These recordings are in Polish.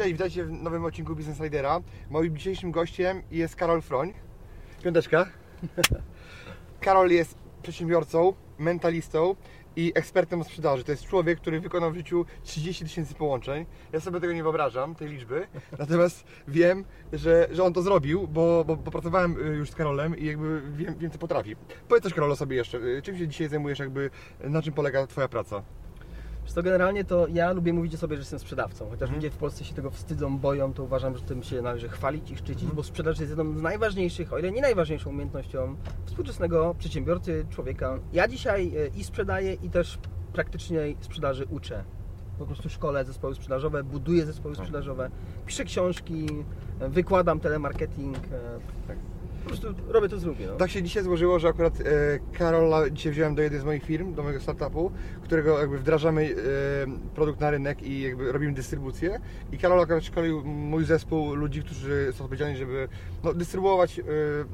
Cześć, witajcie w nowym odcinku Business Lidera. Moim dzisiejszym gościem jest Karol Froń. Piąteczka. Karol jest przedsiębiorcą, mentalistą i ekspertem od sprzedaży. To jest człowiek, który wykonał w życiu 30 tysięcy połączeń. Ja sobie tego nie wyobrażam, tej liczby. Natomiast wiem, że, że on to zrobił, bo, bo, bo pracowałem y, już z Karolem i jakby wiem, wiem, co potrafi. Powiedz coś Karol o sobie jeszcze. Y, Czym się dzisiaj zajmujesz, jakby na czym polega Twoja praca? Wiesz co, generalnie to ja lubię mówić o sobie, że jestem sprzedawcą. Chociaż Mhm. ludzie w Polsce się tego wstydzą, boją, to uważam, że tym się należy chwalić i szczycić, Mhm. bo sprzedaż jest jedną z najważniejszych, o ile nie najważniejszą umiejętnością współczesnego przedsiębiorcy, człowieka. Ja dzisiaj e, i sprzedaję, i też praktycznie sprzedaży uczę. Po prostu szkole zespoły sprzedażowe, buduję zespoły Tak. sprzedażowe, piszę książki, e, wykładam telemarketing. e, Tak. Po prostu robię to z lubię. No. Tak się dzisiaj złożyło, że akurat e, Karola dzisiaj wziąłem do jednej z moich firm, do mojego startupu, którego jakby wdrażamy e, produkt na rynek i jakby robimy dystrybucję. I Karol akurat szkolił mój zespół ludzi, którzy są odpowiedzialni, żeby no, dystrybuować e,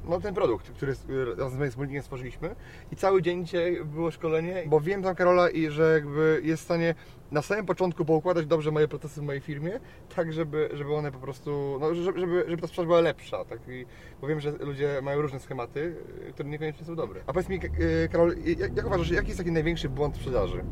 no, ten produkt, który e, razem z wspólnikiem stworzyliśmy. I cały dzień dzisiaj było szkolenie, bo wiem tam Karola i że jakby jest w stanie na samym początku poukładać dobrze moje procesy w mojej firmie, tak żeby, żeby one po prostu, no, żeby, żeby ta sprzedaż była lepsza, tak? I, bo wiem, że ludzie mają różne schematy, y, które niekoniecznie są dobre. A powiedz mi, y, Karol, jak, jak uważasz, jaki jest taki największy błąd sprzedaży?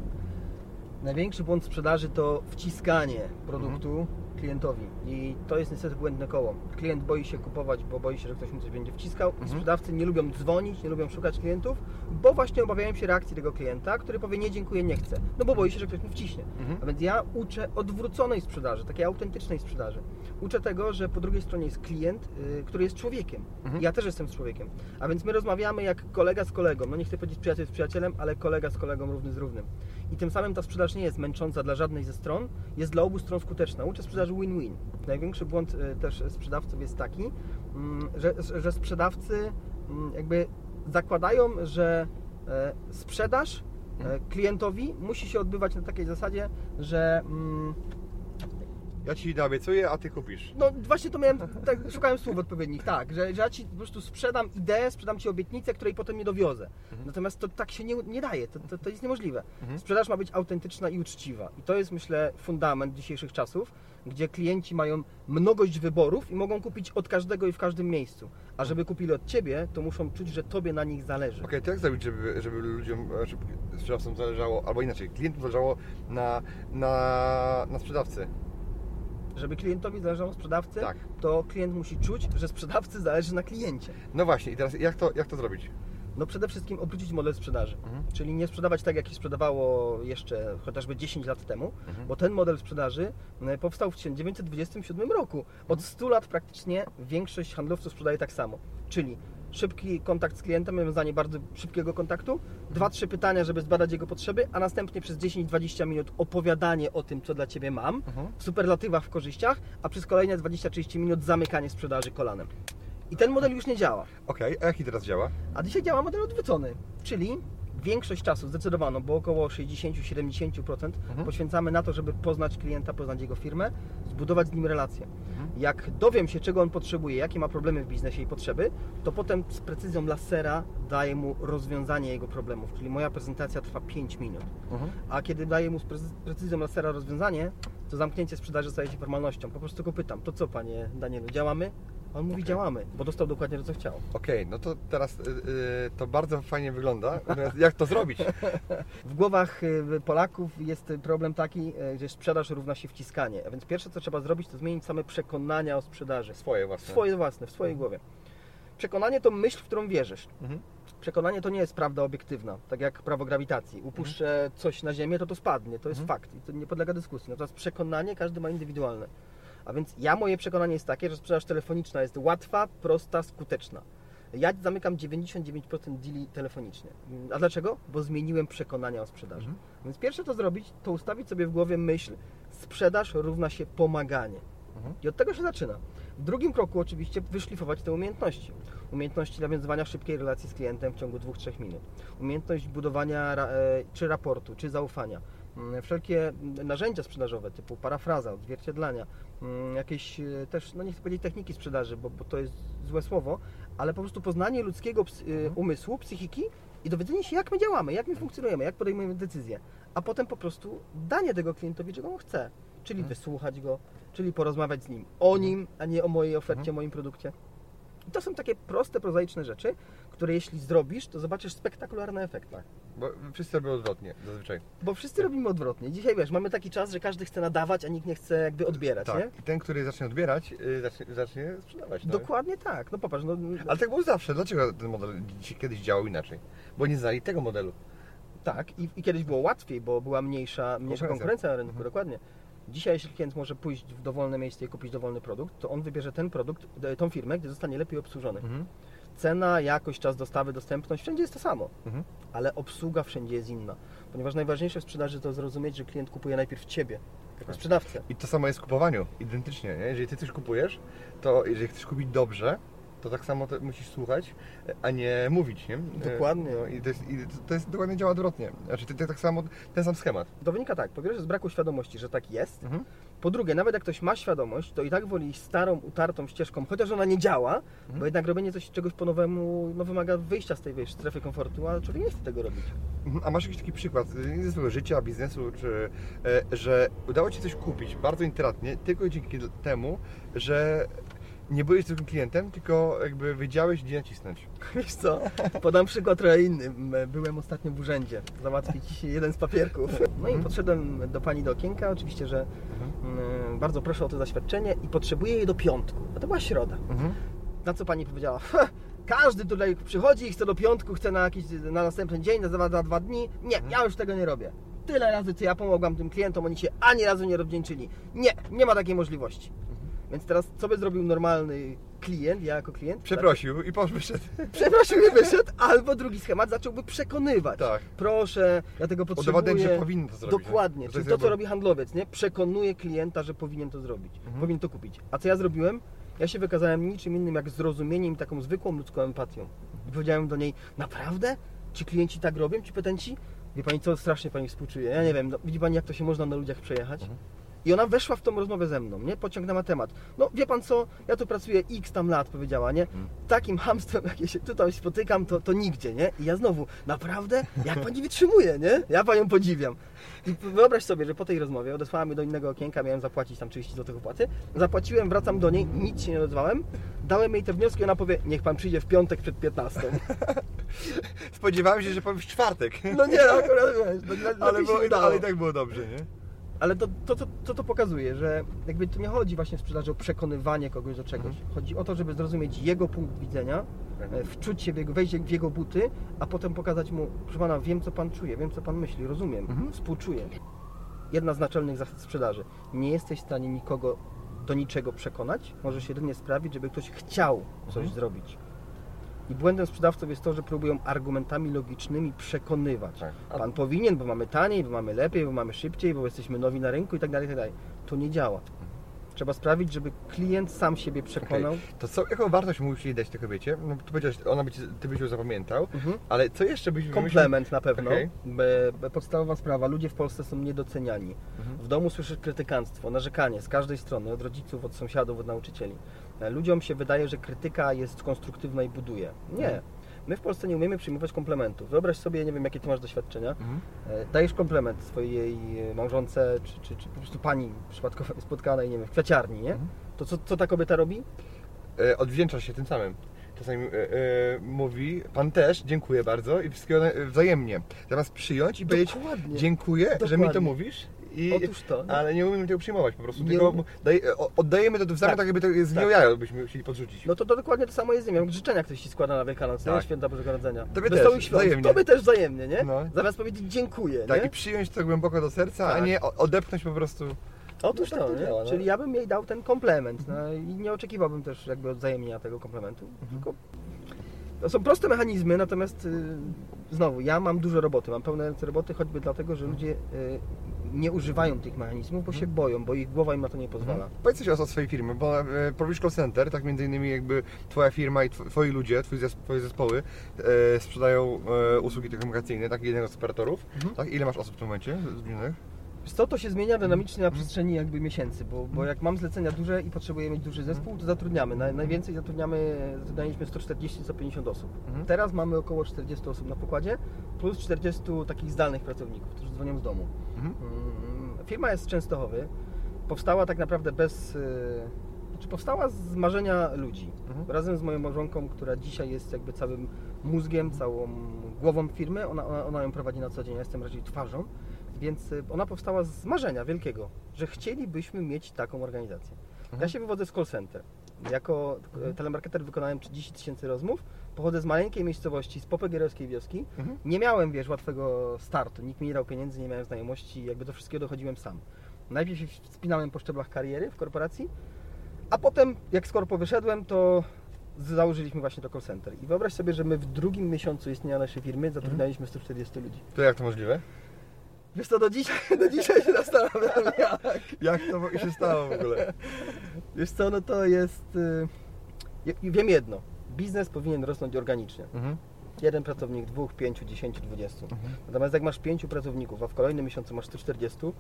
Największy błąd sprzedaży to wciskanie produktu klientowi i to jest niestety błędne koło. Klient boi się kupować, bo boi się, że ktoś mu coś będzie wciskał. Sprzedawcy nie lubią dzwonić, nie lubią szukać klientów, bo właśnie obawiają się reakcji tego klienta, który powie nie dziękuję, nie chcę. No bo boi się, że ktoś mu wciśnie. Mhm. A więc ja uczę odwróconej sprzedaży, takiej autentycznej sprzedaży. Uczę tego, że po drugiej stronie jest klient, y, który jest człowiekiem. Mhm. Ja też jestem z człowiekiem. A więc my rozmawiamy jak kolega z kolegą. No nie chcę powiedzieć przyjaciel z przyjacielem, ale kolega z kolegą równy z równym. I tym samym ta sprzedaż nie jest męcząca dla żadnej ze stron, jest dla obu stron skuteczna. Uczę sprzedaży win-win. Największy błąd y, też sprzedawców jest taki, mm, że, że sprzedawcy mm, jakby zakładają, że e, sprzedaż e, klientowi musi się odbywać na takiej zasadzie, że mm, Ja Ci naobiecuję, a Ty kupisz. no właśnie to miałem, tak, szukałem słów odpowiednich, tak, że, że ja Ci po prostu sprzedam ideę, sprzedam Ci obietnicę, której potem nie dowiozę. Natomiast to tak się nie, nie daje, to, to, to jest niemożliwe. Sprzedaż ma być autentyczna i uczciwa. I to jest myślę fundament dzisiejszych czasów, gdzie klienci mają mnogość wyborów i mogą kupić od każdego i w każdym miejscu. A żeby kupili od Ciebie, to muszą czuć, że Tobie na nich zależy. Okej, to jak zrobić, żeby, żeby ludziom, żeby sprzedawcom zależało, albo inaczej, klientom zależało na, na, na sprzedawcy? Żeby klientowi zależało na sprzedawcy, Tak. to klient musi czuć, że sprzedawcy zależy na kliencie. No właśnie, i teraz jak to, jak to zrobić? No przede wszystkim obrócić model sprzedaży. Mhm. Czyli nie sprzedawać tak, jak się sprzedawało jeszcze chociażby 10 lat temu, Mhm. bo ten model sprzedaży e, powstał w 1927 roku. Od 100 lat praktycznie większość handlowców sprzedaje tak samo. Czyli szybki kontakt z klientem, nawiązanie bardzo szybkiego kontaktu, dwa, trzy pytania, żeby zbadać jego potrzeby, a następnie przez 10-20 minut opowiadanie o tym, co dla Ciebie mam, Mhm. w superlatywach, w korzyściach, a przez kolejne 20-30 minut zamykanie sprzedaży kolanem. I ten model już nie działa. Okej, a jaki teraz działa? A dzisiaj działa model odwrócony, czyli większość czasu zdecydowaną, bo około 60-70% Mhm. poświęcamy na to, żeby poznać klienta, poznać jego firmę, zbudować z nim relację. Jak dowiem się, czego on potrzebuje, jakie ma problemy w biznesie i potrzeby, to potem z precyzją lasera daję mu rozwiązanie jego problemów, czyli moja prezentacja trwa 5 minut. Mhm. A kiedy daję mu z precy- precyzją lasera rozwiązanie, to zamknięcie sprzedaży staje się formalnością. Po prostu go pytam, to co panie Danielu, działamy? On mówi działamy, bo dostał dokładnie to, co chciał. Okej, no to teraz y, y, to bardzo fajnie wygląda. Jak to zrobić? W głowach y, Polaków jest problem taki, y, że sprzedaż równa się wciskanie. A więc pierwsze, co trzeba zrobić, to zmienić same przekonania o sprzedaży. Swoje własne. Swoje własne, w swojej głowie. Przekonanie to myśl, w którą wierzysz. Mhm. Przekonanie to nie jest prawda obiektywna, tak jak prawo grawitacji. Upuszczę coś na ziemię, to to spadnie, to jest Mhm. fakt i to nie podlega dyskusji. Natomiast przekonanie każdy ma indywidualne. A więc ja moje przekonanie jest takie, że sprzedaż telefoniczna jest łatwa, prosta, skuteczna. Ja zamykam 99% deali telefonicznie. A dlaczego? Bo zmieniłem przekonania o sprzedaży. Mhm. Więc pierwsze to zrobić, to ustawić sobie w głowie myśl, sprzedaż równa się pomaganie. Mhm. I od tego się zaczyna. W drugim kroku oczywiście wyszlifować te umiejętności. Umiejętności nawiązywania szybkiej relacji z klientem w ciągu 2-3 minut. Umiejętność budowania e, czy raportu, czy zaufania. Mm, Wszelkie narzędzia sprzedażowe typu parafraza, odzwierciedlania, mm, jakieś e, też, no nie chcę powiedzieć techniki sprzedaży, bo, bo to jest złe słowo, ale po prostu poznanie ludzkiego e, umysłu, psychiki i dowiedzenie się, jak my działamy, jak my funkcjonujemy, jak podejmujemy decyzje, a potem po prostu danie tego klientowi, czego on chce, czyli Mhm. wysłuchać go, czyli porozmawiać z nim o nim, a nie o mojej ofercie, Mhm. moim produkcie. I to są takie proste, prozaiczne rzeczy, które jeśli zrobisz, to zobaczysz spektakularny efekt. Bo wszyscy robią odwrotnie, zazwyczaj. Bo wszyscy robimy odwrotnie. Dzisiaj wiesz, mamy taki czas, że każdy chce nadawać, a nikt nie chce jakby odbierać, nie? Tak. I ten, który zacznie odbierać, y, zacznie, zacznie sprzedawać. No. Dokładnie tak. No popatrz, no, Ale tak było zawsze. Dlaczego ten model kiedyś działał inaczej? Bo nie znali tego modelu. Tak, i, i kiedyś było łatwiej, bo była mniejsza, mniejsza Konkurencja. konkurencja na rynku, Mhm. dokładnie. Dzisiaj, jeśli klient może pójść w dowolne miejsce i kupić dowolny produkt, to on wybierze ten produkt, e, tą firmę, gdzie zostanie lepiej obsłużony. Mhm. Cena, jakość, czas dostawy, dostępność, wszędzie jest to samo, Mhm. ale obsługa wszędzie jest inna. Ponieważ najważniejsze w sprzedaży to zrozumieć, że klient kupuje najpierw Ciebie, jako Tak. sprzedawcę. I to samo jest w kupowaniu, identycznie. Nie? Jeżeli ty coś kupujesz, to jeżeli chcesz kupić dobrze, to tak samo to musisz słuchać, a nie mówić, nie? Dokładnie. No, I, to jest, I to- to jest dokładnie działa odwrotnie. Znaczy, ty, ty tak samo, ten sam schemat. To wynika tak, po pierwsze z braku świadomości, że tak jest, Mhm. Po drugie, nawet jak ktoś ma świadomość, to i tak woli iść starą, utartą ścieżką, chociaż ona nie działa, Mhm. bo jednak robienie coś, czegoś po nowemu no, wymaga wyjścia z tej wiesz, strefy komfortu, a człowiek nie chce tego robić. Mhm. A masz jakiś taki przykład y, ze swojego życia, biznesu, czy, e, że udało Ci coś kupić bardzo intratnie tylko dzięki temu, że nie byłeś zwykłym klientem, tylko jakby wiedziałeś, gdzie nacisnąć. Wiesz co, podam przykład trochę inny. Byłem ostatnio w urzędzie załatwić jeden z papierków. No i podszedłem do pani do okienka, oczywiście, że mm, bardzo proszę o to zaświadczenie i potrzebuję je do piątku. A to była środa. Mhm. Na co pani powiedziała, "Ha, każdy tutaj przychodzi i chce do piątku, chce na jakiś, na następny dzień, na dwa, na dwa dni. Nie, ja już tego nie robię. Tyle razy, co ja pomogłam tym klientom, oni się ani razu nie rozdzięczyli. Nie, nie ma takiej możliwości. Więc teraz, co by zrobił normalny klient, ja jako klient? Przeprosił i poszedł. Przeprosił i wyszedł, albo drugi schemat zacząłby przekonywać. Tak. Proszę, ja tego potrzebuję. Udowadniać, że powinien to zrobić. Dokładnie, nie? Że czyli to, co robi handlowiec, nie? Przekonuje klienta, że powinien to zrobić, Mhm. powinien to kupić. A co ja zrobiłem? Ja się wykazałem niczym innym jak zrozumieniem i taką zwykłą ludzką empatią. I powiedziałem do niej, naprawdę? Ci klienci tak robią, ci petenci? Wie pani co, strasznie pani współczuje. Ja nie wiem, no, widzi pani jak to się można na ludziach przejechać? Mhm. I ona weszła w tą rozmowę ze mną, nie? Pociągnęła temat. No wie pan co, ja tu pracuję x tam lat, powiedziała, nie? Mhm. Takim hamstwem, jakie się tutaj spotykam, to, to nigdzie, nie? I ja znowu, naprawdę? Jak pani wytrzymuje, nie? Ja panią podziwiam. I wyobraź sobie, że po tej rozmowie odesłała mnie do innego okienka, miałem zapłacić tam 30 zł opłaty. Zapłaciłem, wracam do niej, nic się nie odezwałem. Dałem jej te wnioski, ona powie, niech pan przyjdzie w piątek przed 15. Spodziewałem się, że powiem w czwartek. No nie, akurat wiesz, no, le- Ale, było, ale i tak było dobrze, nie? Ale to, to, to, to, to pokazuje, że jakby to nie chodzi właśnie w sprzedaży o przekonywanie kogoś do czegoś. Mhm. Chodzi o to, żeby zrozumieć jego punkt widzenia, Mhm. e, wczuć się w jego, wejść w jego buty, a potem pokazać mu, proszę pana, wiem co pan czuje, wiem co pan myśli, rozumiem, Mhm. współczuję. Jedna z naczelnych zasad sprzedaży. Nie jesteś w stanie nikogo do niczego przekonać, możesz jedynie sprawić, żeby ktoś chciał coś Mhm. zrobić. I błędem sprzedawców jest to, że próbują argumentami logicznymi przekonywać. Tak. Pan powinien, bo mamy taniej, bo mamy lepiej, bo mamy szybciej, bo jesteśmy nowi na rynku i tak dalej, tak dalej. To nie działa. Trzeba sprawić, żeby klient sam siebie przekonał. Okej. To co, jaką wartość jej dać tej kobiecie? No, tu powiedziałeś, ona by ty byś ją zapamiętał, Mhm. ale co jeszcze byś? Komplement na pewno. Be- be- Podstawowa sprawa. Ludzie w Polsce są niedoceniani. Mhm. W domu słyszysz krytykanstwo, narzekanie z każdej strony, od rodziców, od sąsiadów, od nauczycieli. E, Ludziom się wydaje, że krytyka jest konstruktywna i buduje. Nie. Mhm. My w Polsce nie umiemy przyjmować komplementów. Wyobraź sobie, nie wiem jakie ty masz doświadczenia, Mhm. E, dajesz komplement swojej e, małżonce, czy, czy, czy po prostu pani przypadkowo spotkanej, nie wiem, w kwiaciarni, nie? Mhm. To co, co ta kobieta robi? E, odwdzięcza się tym samym. Czasami e, e, mówi, pan też, dziękuję bardzo i wszystkiego wzajemnie. Zamiast przyjąć i powiedzieć, Dokładnie. dziękuję, że mi to Dokładnie. mówisz. I, Otóż to. Ale nie umiemy tego przyjmować po prostu, Nie tylko daj, oddajemy to w zamian, Tak. tak jakby to z Tak. jaja byśmy chcieli podrzucić. No to, to dokładnie to samo jest z. Jak życzenia ktoś ci składa na Wielkanoc, Tak. nie? Święta Bożego Narodzenia. Tobie Wesołych też, świąt. wzajemnie. Tobie też wzajemnie, nie? No. Zamiast powiedzieć dziękuję, tak, nie? i przyjąć to głęboko do serca, a Tak. nie o- odepchnąć po prostu. Otóż No tak to, to nie? działa, no. Czyli ja bym jej dał ten komplement no, i nie oczekiwałbym też jakby odwzajemnienia tego komplementu, Mhm. tylko to są proste mechanizmy, natomiast y, znowu, ja mam dużo roboty, mam pełne ręce roboty, choćby dlatego, że ludzie y, nie używają tych mechanizmów, bo się boją, bo ich głowa im na to nie pozwala. Powiedz coś o, swojej firmie, bo e, call center, tak między innymi jakby Twoja firma i tw- Twoi ludzie, twoi Twoje zespoły e, sprzedają e, usługi telekomunikacyjne, tak, jednego z operatorów. Mhm. Tak, ile masz osób w tym momencie zmienionych? Co to się zmienia dynamicznie na przestrzeni jakby miesięcy, bo, bo jak mam zlecenia duże i potrzebuję mieć duży zespół, to zatrudniamy. Na, najwięcej zatrudniamy, zatrudnialiśmy 140-150 osób. Mhm. Teraz mamy około 40 osób na pokładzie, plus 40 takich zdalnych pracowników, którzy dzwonią z domu. Mhm. Mm, Firma jest z Częstochowy. Powstała tak naprawdę bez. y, Znaczy powstała z marzenia ludzi. Mhm. Razem z moją małżonką, która dzisiaj jest jakby całym mózgiem, całą głową firmy. Ona, ona, ona ją prowadzi na co dzień, ja jestem raczej twarzą. Więc y, ona powstała z marzenia wielkiego, że chcielibyśmy mieć taką organizację. Mhm. Ja się wywodzę z call center. Jako e, telemarketer wykonałem 30 tysięcy rozmów. Pochodzę z maleńkiej miejscowości, z Popegierowskiej wioski. Mhm. Nie miałem, wiesz, łatwego startu. Nikt mi nie dał pieniędzy, nie miałem znajomości. Jakby do wszystkiego dochodziłem sam. Najpierw się wspinałem po szczeblach kariery w korporacji, a potem, jak z korpo wyszedłem, to założyliśmy właśnie to call center. I wyobraź sobie, że my w drugim miesiącu istnienia naszej firmy zatrudnialiśmy 140 ludzi. To jak to możliwe? Wiesz co, do dzisiaj, do dzisiaj się zastanawiam, jak. Jak to się stało w ogóle? Wiesz co, no to jest... y, ja- Wiem jedno. Biznes powinien rosnąć organicznie. Mhm. Jeden pracownik, dwóch, pięciu, dziesięciu, dwudziestu. Mhm. Natomiast jak masz pięciu pracowników, a w kolejnym miesiącu masz 140, to,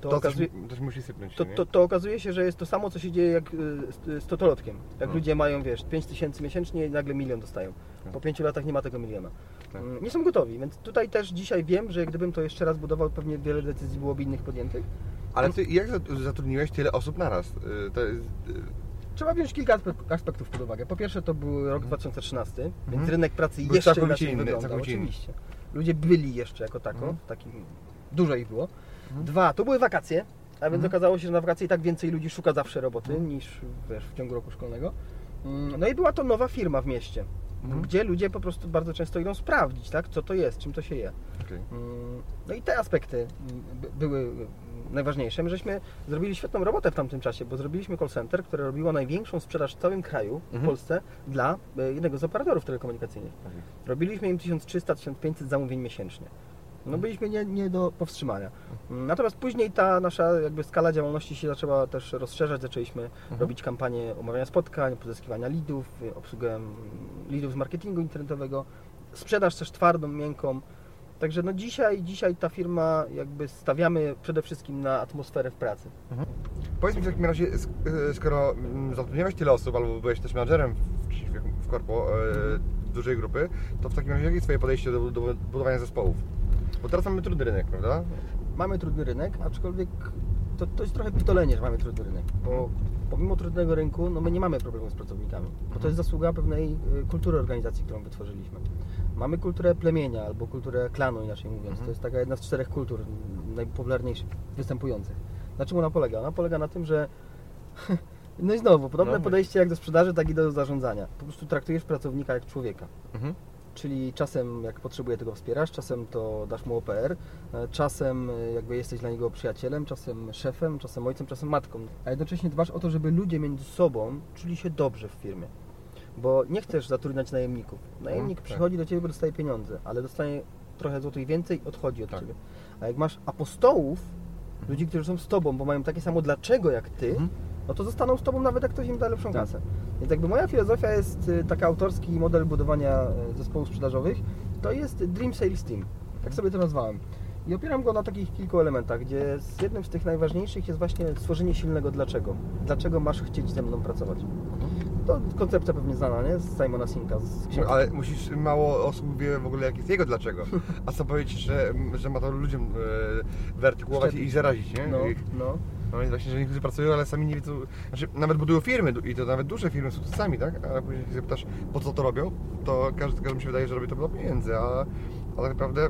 To, okazuje, musi sypnąć. to, nie? to, to okazuje się, że jest to samo, co się dzieje jak y, z, z totolotkiem. Jak No. ludzie mają, wiesz, 5 tysięcy miesięcznie i nagle milion dostają. Po pięciu latach nie ma tego miliona. Tak. Mm, Nie są gotowi, więc tutaj też dzisiaj wiem, że gdybym to jeszcze raz budował, pewnie wiele decyzji byłoby innych podjętych. Ale Ty jak zat- zatrudniłeś tyle osób naraz? Y, To jest, y, Trzeba wziąć kilka aspe- aspektów pod uwagę. Po pierwsze to był rok 2013, więc Mhm. rynek pracy Był jeszcze inaczej inny, wyglądał. Oczywiście. Ludzie byli jeszcze jako tako, Mhm. takim, dużo ich było. Mhm. Dwa, to były wakacje, a więc Mhm. okazało się, że na wakacje i tak więcej ludzi szuka zawsze roboty niż wiesz, w ciągu roku szkolnego. Mm, No i była to nowa firma w mieście, Mhm. gdzie ludzie po prostu bardzo często idą sprawdzić, tak, co to jest, czym to się je. okej. Mm, No i te aspekty mm, by- były mm, najważniejsze. My żeśmy zrobili świetną robotę w tamtym czasie, bo zrobiliśmy call center, które robiło największą sprzedaż w całym kraju, w Mhm. Polsce, dla e, jednego z operatorów telekomunikacyjnych. Okej. Robiliśmy im 1300-1500 zamówień miesięcznie. No byliśmy nie, nie do powstrzymania. Natomiast później ta nasza jakby skala działalności się zaczęła też rozszerzać. Zaczęliśmy robić kampanie omawiania spotkań, pozyskiwania leadów, y, obsługę leadów z marketingu internetowego, sprzedaż też twardą, miękką. Także no dzisiaj, dzisiaj ta firma jakby stawiamy przede wszystkim na atmosferę w pracy. Powiedz mi w takim razie, e, skoro mm, zatrudniałeś tyle osób, albo byłeś też menadżerem w, w, w korpo e, dużej grupy, to w takim razie jakie jest Twoje podejście do, do budowania zespołów? Bo teraz mamy trudny rynek, prawda? Mamy trudny rynek, aczkolwiek to, to jest trochę pitolenie, że mamy trudny rynek, bo pomimo trudnego rynku, no my nie mamy problemu z pracownikami, bo to jest zasługa pewnej y, kultury organizacji, którą wytworzyliśmy. Mamy kulturę plemienia albo kulturę klanu, inaczej mówiąc. Mhm. To jest taka jedna z czterech kultur najpopularniejszych, występujących. Na czym ona polega? Ona polega na tym, że no i znowu, podobne No. podejście jak do sprzedaży, tak i do zarządzania. Po prostu traktujesz pracownika jak człowieka. Mhm. Czyli czasem jak potrzebuje tego wspierasz, czasem to dasz mu OPR, e, czasem e, jakby jesteś dla niego przyjacielem, czasem szefem, czasem ojcem, czasem matką. A jednocześnie dbasz o to, żeby ludzie między sobą czuli się dobrze w firmie. Bo nie chcesz zatrudniać najemników. Najemnik tak. przychodzi do Ciebie, bo dostaje pieniądze, ale dostanie trochę złotych więcej i odchodzi od Tak. Ciebie. A jak masz apostołów, ludzi, którzy są z Tobą, bo mają takie samo dlaczego jak Ty, Mhm. No to zostaną z Tobą nawet jak ktoś im da lepszą Tak. kasę. Więc jakby moja filozofia jest y, taka autorski model budowania y, zespołów sprzedażowych, to jest Dream Sales Team, tak sobie to nazwałem. I opieram go na takich kilku elementach, gdzie z jednym z tych najważniejszych jest właśnie stworzenie silnego dlaczego. Dlaczego masz chcieć ze mną pracować? To koncepcja pewnie znana, nie? Z Simona Sinka, z. No, Ale musisz, mało osób wie w ogóle jak jest jego dlaczego. A co powiedzieć, że, że ma to ludziom e, wyartykułować Szczepić. i zarazić, nie? No, no. No i właśnie, że niektórzy pracują, ale sami nie wiedzą, znaczy nawet budują firmy i to nawet duże firmy z sukcesami, tak? Ale później jak zapytasz po co to robią, to każdy, każdemu się wydaje, że robi to dla pieniędzy, a, a tak naprawdę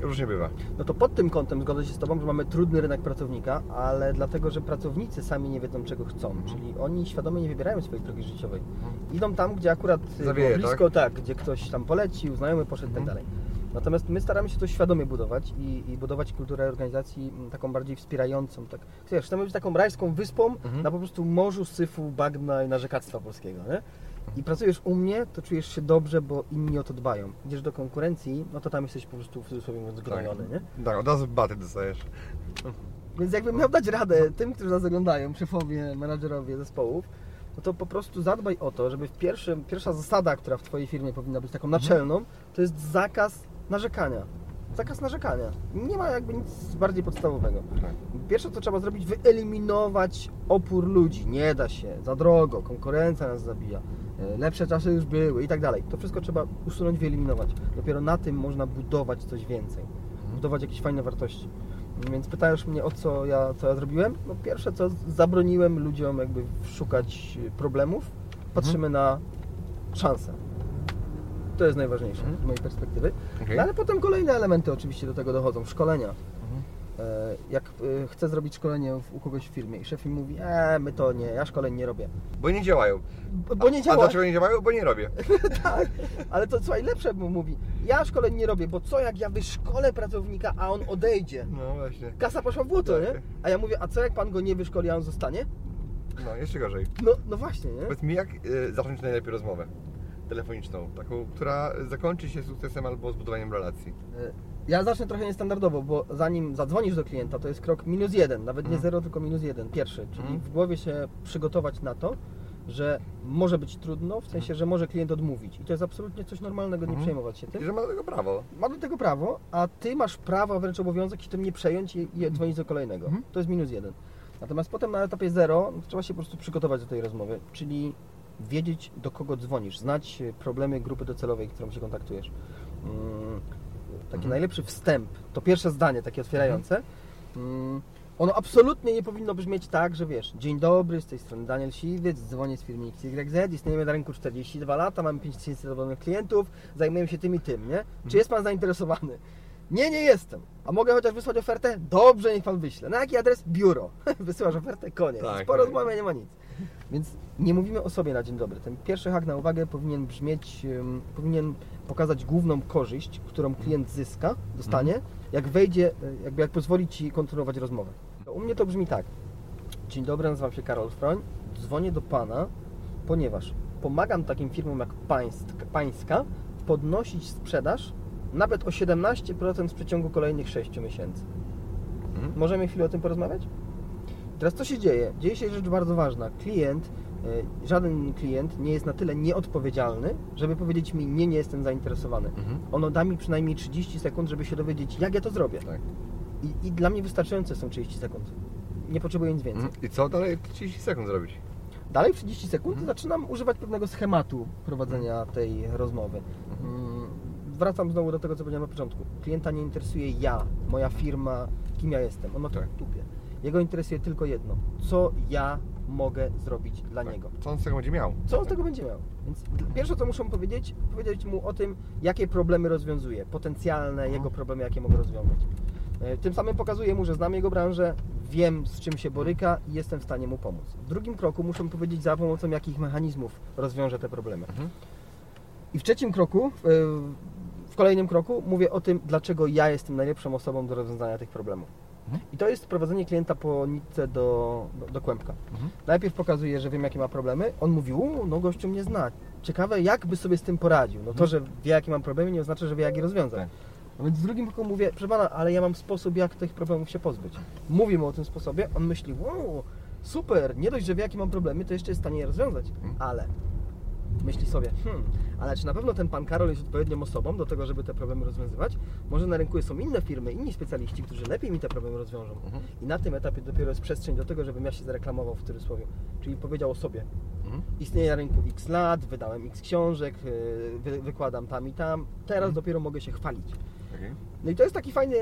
różnie bywa. No to pod tym kątem zgodzę się z Tobą, że mamy trudny rynek pracownika, ale dlatego, że pracownicy sami nie wiedzą czego chcą, czyli oni świadomie nie wybierają swojej drogi życiowej. Idą tam, gdzie akurat Zawieje, było blisko, tak? gdzie ktoś tam polecił, znajomy poszedł i tak Mhm. dalej. Natomiast my staramy się to świadomie budować i, i budować kulturę organizacji taką bardziej wspierającą. Tak. Wiesz, chcemy być taką rajską wyspą Mhm. na po prostu morzu syfu, bagna i narzekactwa polskiego. Nie? I pracujesz u mnie, to czujesz się dobrze, bo inni o to dbają. Idziesz do konkurencji, no to tam jesteś po prostu w cudzysłowie mówiąc gnojony, nie? Tak, od razu baty dostajesz. Więc jakbym miał dać radę tym, którzy nas oglądają, szefowie, menadżerowie zespołów, no to po prostu zadbaj o to, żeby w pierwszym, pierwsza zasada, która w Twojej firmie powinna być taką naczelną, to jest zakaz narzekania. Zakaz narzekania. Nie ma jakby nic bardziej podstawowego. Tak. Pierwsze, co trzeba zrobić, wyeliminować opór ludzi. Nie da się, za drogo, konkurencja nas zabija, e, lepsze czasy już były i tak dalej. To wszystko trzeba usunąć, wyeliminować. Dopiero na tym można budować coś więcej, budować jakieś fajne wartości. Więc pytasz mnie o co ja, co ja zrobiłem? No pierwsze co, zabroniłem ludziom jakby szukać problemów, patrzymy na szanse. To jest najważniejsze Mhm. z mojej perspektywy. Okej. No ale potem kolejne elementy oczywiście do tego dochodzą. Szkolenia. Mhm. E, Jak e, chcę zrobić szkolenie u kogoś w firmie i szef mi mówi, e, my to nie, ja szkoleń nie robię. Bo nie działają. Bo- Bo nie A działa. dlaczego nie działają? Bo nie robię. tak, ale to słuchaj, lepsze mu mówi, ja szkoleń nie robię, bo co jak ja wyszkolę pracownika, a on odejdzie? No właśnie. Kasa poszła w błoto, Tak. nie? A ja mówię, a co jak pan go nie wyszkoli, a on zostanie? No, jeszcze gorzej. No, no właśnie, nie? Powiedz mi, jak y, zacząć najlepiej rozmowę telefoniczną, taką, która zakończy się sukcesem albo zbudowaniem relacji? E, Ja zacznę trochę niestandardowo, bo zanim zadzwonisz do klienta, to jest krok minus jeden, nawet nie Mhm. zero, tylko minus jeden, pierwszy. Czyli Mhm. w głowie się przygotować na to, że może być trudno, w sensie, że może klient odmówić. I to jest absolutnie coś normalnego, nie Mhm. przejmować się I tym. że ma do tego prawo. Ma do tego prawo, a ty masz prawo, wręcz obowiązek się tym nie przejąć i, i dzwonić do kolejnego. Mhm. To jest minus jeden. Natomiast potem na etapie zero no, trzeba się po prostu przygotować do tej rozmowy, czyli wiedzieć do kogo dzwonisz, znać e, problemy grupy docelowej, którą się kontaktujesz. Mm, Taki Mhm. najlepszy wstęp, to pierwsze zdanie takie otwierające. Mm, Ono absolutnie nie powinno brzmieć tak, że wiesz, dzień dobry, z tej strony Daniel Siwiec, dzwonię z firmy XYZ, istniejemy na rynku 42 lata, mamy 5000 zadowolonych klientów, zajmujemy się tym i tym, nie? Czy jest Pan zainteresowany? Nie, nie jestem. A mogę chociaż wysłać ofertę? Dobrze, niech Pan wyśle. Na jaki adres? Biuro. Wysyłasz ofertę? Koniec. Tak, Po tak. nie ma nic. Więc nie mówimy o sobie na dzień dobry. Ten pierwszy hak na uwagę powinien brzmieć, powinien pokazać główną korzyść, którą klient zyska, dostanie, jak wejdzie, y, jakby jak pozwoli Ci kontynuować rozmowę. U mnie to brzmi tak. Dzień dobry, nazywam się Karol Froń. Dzwonię do Pana, ponieważ pomagam takim firmom jak pańsk, Pańska podnosić sprzedaż nawet o 17% w przeciągu kolejnych 6 miesięcy. Mhm. Możemy chwilę o tym porozmawiać? Teraz co się dzieje? Dzieje się rzecz bardzo ważna. Klient, y, żaden klient nie jest na tyle nieodpowiedzialny, żeby powiedzieć mi nie, nie jestem zainteresowany. Mhm. Ono da mi przynajmniej 30 sekund, żeby się dowiedzieć, jak ja to zrobię. Tak. I, I dla mnie wystarczające są 30 sekund. Nie potrzebuję nic więcej. Mhm. I co dalej 30 sekund zrobić? Dalej w 30 sekund Mhm. zaczynam używać pewnego schematu prowadzenia tej rozmowy. Mm, Wracam znowu do tego, co powiedziałem na początku. Klienta nie interesuje ja, moja firma, kim ja jestem. On ma to Tak. w dupie. Jego interesuje tylko jedno. Co ja mogę zrobić dla Tak. niego. Co on z tego będzie miał? Co on z tego będzie miał? Więc pierwsze, co muszę mu powiedzieć, powiedzieć mu o tym, jakie problemy rozwiązuje, potencjalne Mhm. jego problemy, jakie mogę rozwiązać. E, Tym samym pokazuję mu, że znam jego branżę, wiem z czym się boryka i jestem w stanie mu pomóc. W drugim kroku muszę mu powiedzieć, za pomocą jakich mechanizmów rozwiąże te problemy. Mhm. I w trzecim kroku, w kolejnym kroku mówię o tym, dlaczego ja jestem najlepszą osobą do rozwiązania tych problemów. Mhm. I to jest prowadzenie klienta po nitce do, do, do kłębka. Mhm. Najpierw pokazuje, że wiem jakie ma problemy. On mówi, u, no gościu mnie zna. Ciekawe, jak by sobie z tym poradził. No to, że wie jakie mam problemy, nie oznacza, że wie jak je rozwiązać. Tak. No więc drugim kroku mówię, proszę pana, ale ja mam sposób, jak tych problemów się pozbyć. Mówię mu o tym sposobie, on myśli, wow, super, nie dość, że wie jakie mam problemy, to jeszcze jest w stanie je rozwiązać. Mhm. Ale myśli sobie, hmm, ale czy na pewno ten pan Karol jest odpowiednią osobą do tego, żeby te problemy rozwiązywać? Może na rynku są inne firmy, inni specjaliści, którzy lepiej mi te problemy rozwiążą. Mhm. I na tym etapie dopiero jest przestrzeń do tego, żebym ja się zareklamował w cudzysłowie. Czyli powiedział o sobie. Mhm. Istnieje na rynku x lat, wydałem x książek, yy, wy, wykładam tam i tam. Teraz Mhm. dopiero mogę się chwalić. Okej. No i to jest taki fajny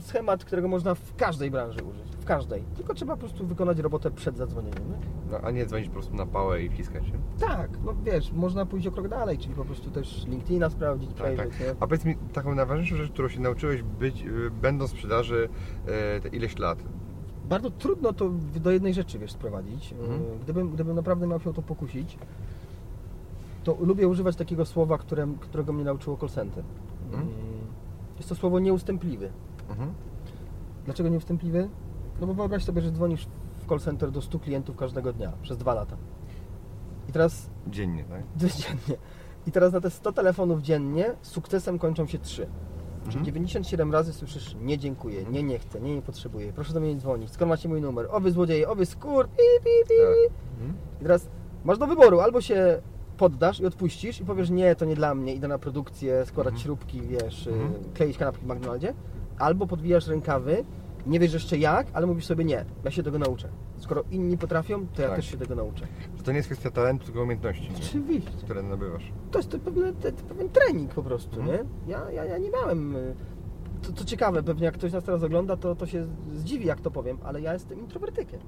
schemat, którego można w każdej branży użyć. W każdej. Tylko trzeba po prostu wykonać robotę przed zadzwonieniem. Nie? No, a nie dzwonić po prostu na pałę i wciskać się. Tak, no wiesz, można pójść o krok dalej, czyli po prostu też LinkedIna sprawdzić, Tak, tak. przejrzeć. Nie? A powiedz mi, taką najważniejszą rzecz, którą się nauczyłeś być, y, będąc w sprzedaży e, te ileś lat. Bardzo trudno to do jednej rzeczy, wiesz, sprowadzić. Mhm. Yy, Gdybym, gdybym naprawdę miał się o to pokusić, to lubię używać takiego słowa, które, którego mnie nauczyło call center. Mhm. Jest to słowo nieustępliwy. Mhm. Dlaczego nieustępliwy? No bo wyobraź sobie, że dzwonisz w call center do 100 klientów każdego dnia przez dwa lata. I teraz Dziennie, tak? dziennie. I teraz na te 100 telefonów dziennie z sukcesem kończą się 3. Czyli 97 razy słyszysz nie dziękuję, nie nie chcę, nie nie potrzebuję, proszę do mnie nie dzwonić, skąd macie mój numer, o wy złodzieje, o wy skur, pi, pi, pi. Tak. Mhm. I teraz masz do wyboru, albo się poddasz i odpuścisz i powiesz nie, to nie dla mnie, idę na produkcję, składać śrubki, wiesz, y, Mhm. kleić kanapki w McDonaldzie, albo podwijasz rękawy, nie wiesz jeszcze jak, ale mówisz sobie nie, ja się tego nauczę. Skoro inni potrafią, to ja Tak. też się tego nauczę. Że to nie jest kwestia talentu, tylko umiejętności, Oczywiście. które nabywasz. To jest to pewne, te, to pewien trening po prostu, Mhm. nie? Ja, ja, ja nie miałem... y, To, co ciekawe, pewnie jak ktoś nas teraz ogląda, to, to się zdziwi, jak to powiem, ale ja jestem introwertykiem.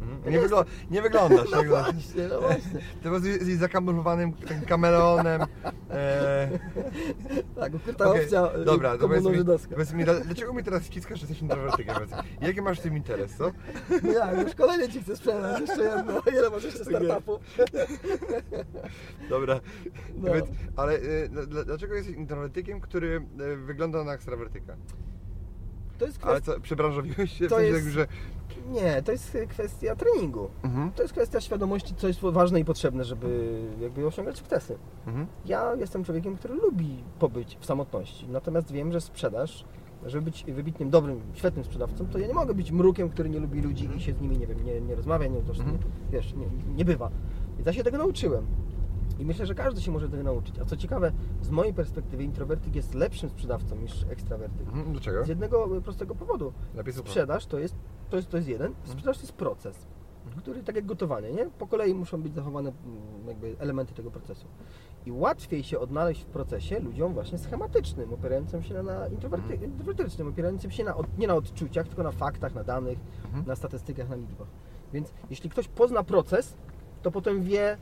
Mhm. Nie, wygl- nie wyglądasz. No właśnie, no właśnie. Ty po prostu jesteś zakamuflowanym kameleonem. E, Tak, ukryta okej, opcja Dobra, to powiedz mi, powiedz mi, dla- dlaczego mi teraz ściskasz, że jesteś introwertykiem? Jaki masz w tym interes, co? Ja, już kolejnie Ci chcę sprzedać, jeszcze jedno. Ile masz jeszcze startupów? Dobra. No. Ale e, dla- dla- dlaczego jesteś introwertykiem, który e, wygląda na ekstrawertyka? To jest Ale kwestia... co, przebranżowiłeś się? W To sensie jest- tak, że... Nie, to jest kwestia treningu. Mhm. To jest kwestia świadomości, co jest ważne i potrzebne, żeby jakby osiągać sukcesy. Mhm. Ja jestem człowiekiem, który lubi pobyć w samotności, natomiast wiem, że sprzedaż, żeby być wybitnym, dobrym, świetnym sprzedawcą, to ja nie mogę być mrukiem, który nie lubi ludzi i się z nimi, nie wiem, nie, nie rozmawia, nie, to, Mhm. wiesz, nie, nie bywa. Więc ja się tego nauczyłem. I myślę, że każdy się może tego nauczyć. A co ciekawe, z mojej perspektywy introwertyk jest lepszym sprzedawcą niż ekstrawertyk. Mhm. Dlaczego? Z jednego y, prostego powodu. Lepiej. Sprzedaż to jest, to jest, to jest jeden, sprzedaż to jest proces, który tak jak gotowanie, nie? Po kolei muszą być zachowane mm, jakby elementy tego procesu. I łatwiej się odnaleźć w procesie ludziom właśnie schematycznym, opierającym się na, na introwerty, Mhm. introwertycznym, opierającym się na, nie na odczuciach, tylko na faktach, na danych, Mhm. na statystykach, na liczbach. Więc jeśli ktoś pozna proces, to potem wie,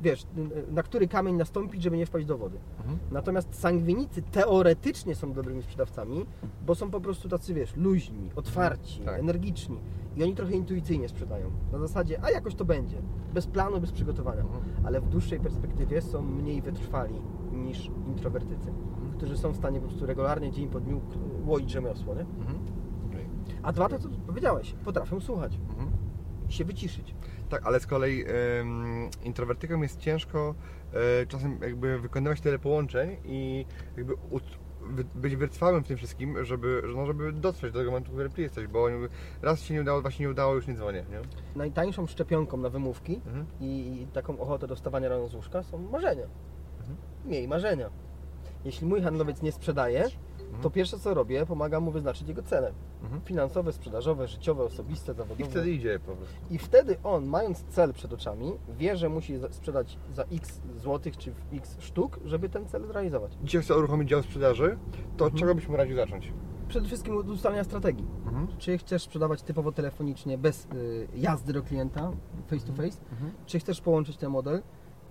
wiesz, na który kamień nastąpić, żeby nie wpaść do wody. Mhm. Natomiast sangwinicy teoretycznie są dobrymi sprzedawcami, bo są po prostu tacy, wiesz, luźni, otwarci, Tak. energiczni. I oni trochę intuicyjnie sprzedają. Na zasadzie, a jakoś to będzie. Bez planu, bez przygotowania. Mhm. Ale w dłuższej perspektywie są mniej wytrwali niż introwertycy, którzy są w stanie po prostu regularnie, dzień po dniu łoić rzemiosło, nie? Mhm. Okej. A dwa to, co powiedziałeś, potrafią słuchać Mhm. i się wyciszyć. Tak, ale z kolei em, introwertykom jest ciężko e, czasem jakby wykonywać tyle połączeń i jakby być wytrwałym w tym wszystkim, żeby, że no, żeby dotrzeć do tego momentu, w którym ty jesteś, bo raz się nie udało, dwa się nie udało, już nie dzwonię, nie? Najtańszą szczepionką na wymówki Mhm. i taką ochotę do wstawania rano z łóżka są marzenia. Mhm. Miej marzenia. Jeśli mój handlowiec nie sprzedaje, to pierwsze co robię, pomagam mu wyznaczyć jego cele. Mhm. Finansowe, sprzedażowe, życiowe, osobiste, I zawodowe. wtedy idzie po prostu. I wtedy on, mając cel przed oczami, wie, że musi sprzedać za x złotych czy x sztuk, żeby ten cel zrealizować. Dzisiaj chcę uruchomić dział sprzedaży, to od Mhm. czego byśmy radził zacząć? Przede wszystkim od ustalenia strategii. Mhm. Czy chcesz sprzedawać typowo telefonicznie, bez y, jazdy do klienta, face to face? Mhm. Czy chcesz połączyć ten model?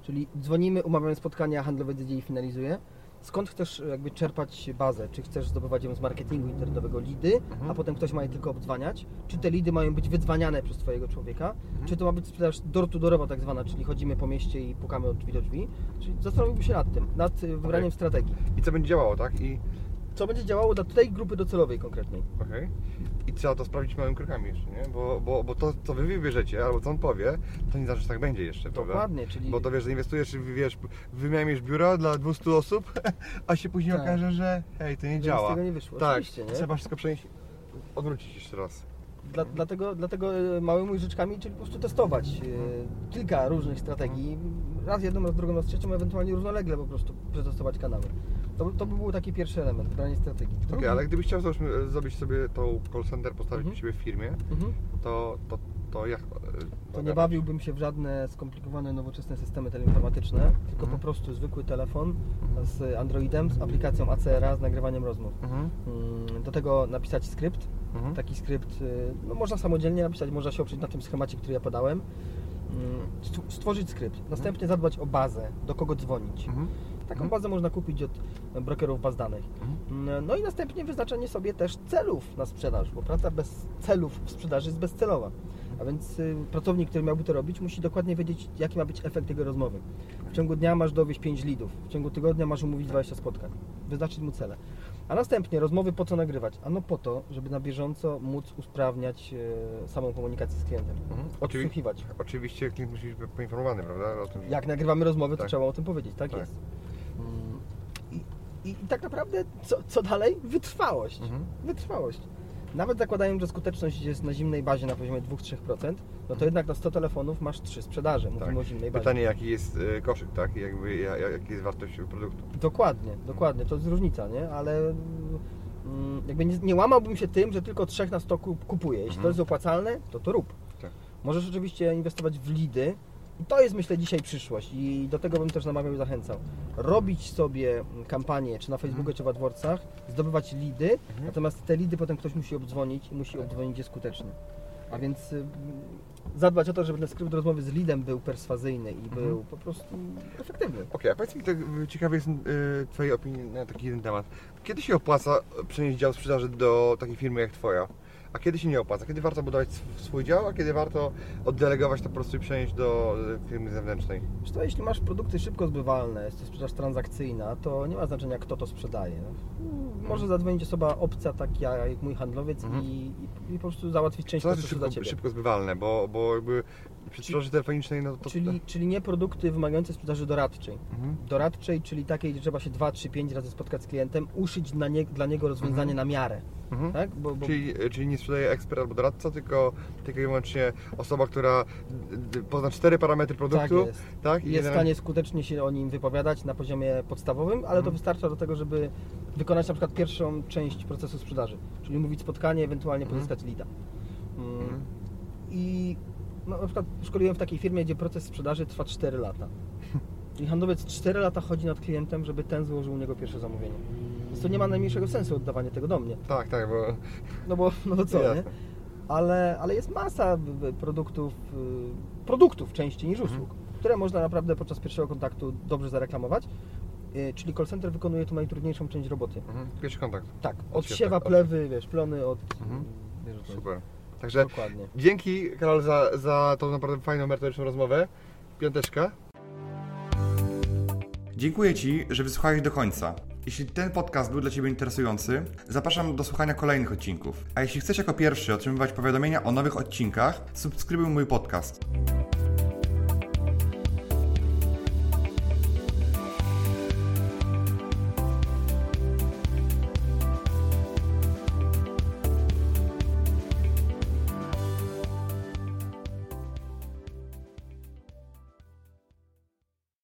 Czyli dzwonimy, umawiamy spotkania, handlowiec idzie i finalizuje. Skąd chcesz jakby czerpać bazę? Czy chcesz zdobywać ją z marketingu internetowego lidy, Mhm. a potem ktoś ma je tylko obdzwaniać? Czy te lidy mają być wydzwaniane przez Twojego człowieka? Czy to ma być sprzedaż door-to-doorowa tak zwana, czyli chodzimy po mieście i pukamy od drzwi do drzwi? Czyli zastanowiłbym się nad tym, nad y, wybraniem Okej. strategii. I co będzie działało, tak? I Co będzie działało dla tej grupy docelowej konkretnej? Okej. I trzeba to sprawdzić małymi krokami jeszcze, nie? Bo, bo, bo to, co wy wybierzecie, albo co on powie, to nie znaczy, że tak będzie jeszcze, prawda? Dokładnie, czyli... Bo to wiesz, że inwestujesz, wiesz, wynajmiesz biuro dla 200 osób, a się później Tak. okaże, że hej, to nie nic działa. z tego nie wyszło. Tak, Oczywiście, nie? trzeba wszystko przenieść, odwrócić jeszcze raz. Dla, dlatego, dlatego e, małymi łyżeczkami, czyli po prostu testować e, kilka różnych strategii, raz jedną, raz drugą, raz trzecią, ewentualnie równolegle po prostu przetestować kanały. To, to by był taki pierwszy element, wybranie strategii. Okej, Drugi- ale gdybyś chciał załóżmy, zrobić sobie tą call center, postawić Mhm. u siebie w firmie, Mhm. to, to, to jak... e, To nie bawiłbym się w żadne skomplikowane, nowoczesne systemy teleinformatyczne, tylko Mhm. po prostu zwykły telefon z Androidem, z aplikacją ACRA, z nagrywaniem rozmów. Mhm. Mm, Do tego napisać skrypt. Taki skrypt y, no, można samodzielnie napisać, można się oprzeć na tym schemacie, który ja podałem. Mm, Stworzyć skrypt, następnie zadbać o bazę, do kogo dzwonić. Taką Mhm. bazę można kupić od brokerów baz danych. Mhm. No i następnie wyznaczenie sobie też celów na sprzedaż, bo praca bez celów w sprzedaży jest bezcelowa. A więc y, pracownik, który miałby to robić, musi dokładnie wiedzieć, jaki ma być efekt jego rozmowy. W ciągu dnia masz dowieść 5 lidów, w ciągu tygodnia masz umówić 20 spotkań, wyznaczyć mu cele. A następnie rozmowy po co nagrywać? Ano po to, żeby na bieżąco móc usprawniać e, samą komunikację z klientem. Mhm. Odsłuchiwać. Oczywiście klient musi być poinformowany, prawda? O tym, że... Jak nagrywamy rozmowy, to Tak. trzeba o tym powiedzieć, tak, Tak. jest. I, i tak naprawdę co, co dalej? Wytrwałość. Mhm. Wytrwałość. Nawet zakładając, że skuteczność jest na zimnej bazie na poziomie 2-3%, no to jednak na 100 telefonów masz 3 sprzedaże. Mówimy Tak. o zimnej bazie. Pytanie, jaki jest e, koszyk, tak? Jakby, ja- ja- jaka jest wartość produktu. Dokładnie, dokładnie, to jest różnica, nie? Ale mm, jakby nie, nie łamałbym się tym, że tylko trzech na 100 kup- kupuje. Jeśli to Mhm. jest opłacalne, to to rób. Tak. Możesz oczywiście inwestować w lidy to jest myślę dzisiaj przyszłość i do tego bym też namawiał i zachęcał. Robić sobie kampanię, czy na Facebooku, Mhm. czy w AdWordsach, zdobywać lidy, natomiast te lidy potem ktoś musi obdzwonić i musi obdzwonić je skutecznie. A więc y, zadbać o to, żeby ten skrypt rozmowy z lidem był perswazyjny i Mhm. był po prostu efektywny. Okej, a powiedz mi, tak, y, ciekawy jest y, Twojej opinii na taki jeden temat. Kiedy się opłaca przenieść dział sprzedaży do takiej firmy jak Twoja? A kiedy się nie opłaca? Kiedy warto budować sw- swój dział, a kiedy warto oddelegować to po prostu i przenieść do y, firmy zewnętrznej? Co, jeśli masz produkty szybko zbywalne, jest to sprzedaż transakcyjna, to nie ma znaczenia kto to sprzedaje. No, Może zadzwonić osoba obca, tak ja, jak mój handlowiec Mhm. i, i, po prostu załatwić część Co znaczy szybko, szybko zbywalne? Bo, bo jakby sprzedaży telefonicznej, no to... Czyli, czyli nie produkty wymagające sprzedaży doradczej. Mhm. Doradczej, czyli takiej, gdzie trzeba się 2, 3, 5 razy spotkać z klientem, uszyć dla, nie, dla niego rozwiązanie Mhm. na miarę. Mhm. Tak? Bo, bo, Czyli, czyli nie sprzedaje ekspert albo doradca, tylko tylko i wyłącznie osoba, która d- pozna cztery parametry tak produktu, jest. tak? Jest w stanie skutecznie się o nim wypowiadać na poziomie podstawowym, ale to Mhm. wystarcza do tego, żeby wykonać na przykład pierwszą część procesu sprzedaży, czyli mówić spotkanie, ewentualnie Mhm. pozyskać lida. Mm, Mhm. I no, na przykład szkoliłem w takiej firmie, gdzie proces sprzedaży trwa 4 lata. I handlowiec 4 lata chodzi nad klientem, żeby ten złożył u niego pierwsze zamówienie. Więc to nie ma najmniejszego sensu oddawanie tego do mnie. Tak, tak, bo No bo, no bo co, Jasne. nie? Ale, ale jest masa produktów, y, produktów częściej niż Mhm. usług, które można naprawdę podczas pierwszego kontaktu dobrze zareklamować. Y, Czyli call center wykonuje tu najtrudniejszą część roboty. mhm. pierwszy kontakt. Tak, Od odsiewa świata, od- plewy, wiesz, plony od... Mhm. Super. Także. Dokładnie. dzięki Karol za, za tą naprawdę fajną, merytoryczną rozmowę. Piąteczka. Dziękuję Ci, że wysłuchałeś do końca. Jeśli ten podcast był dla Ciebie interesujący, zapraszam do słuchania kolejnych odcinków. A jeśli chcesz jako pierwszy otrzymywać powiadomienia o nowych odcinkach, subskrybuj mój podcast.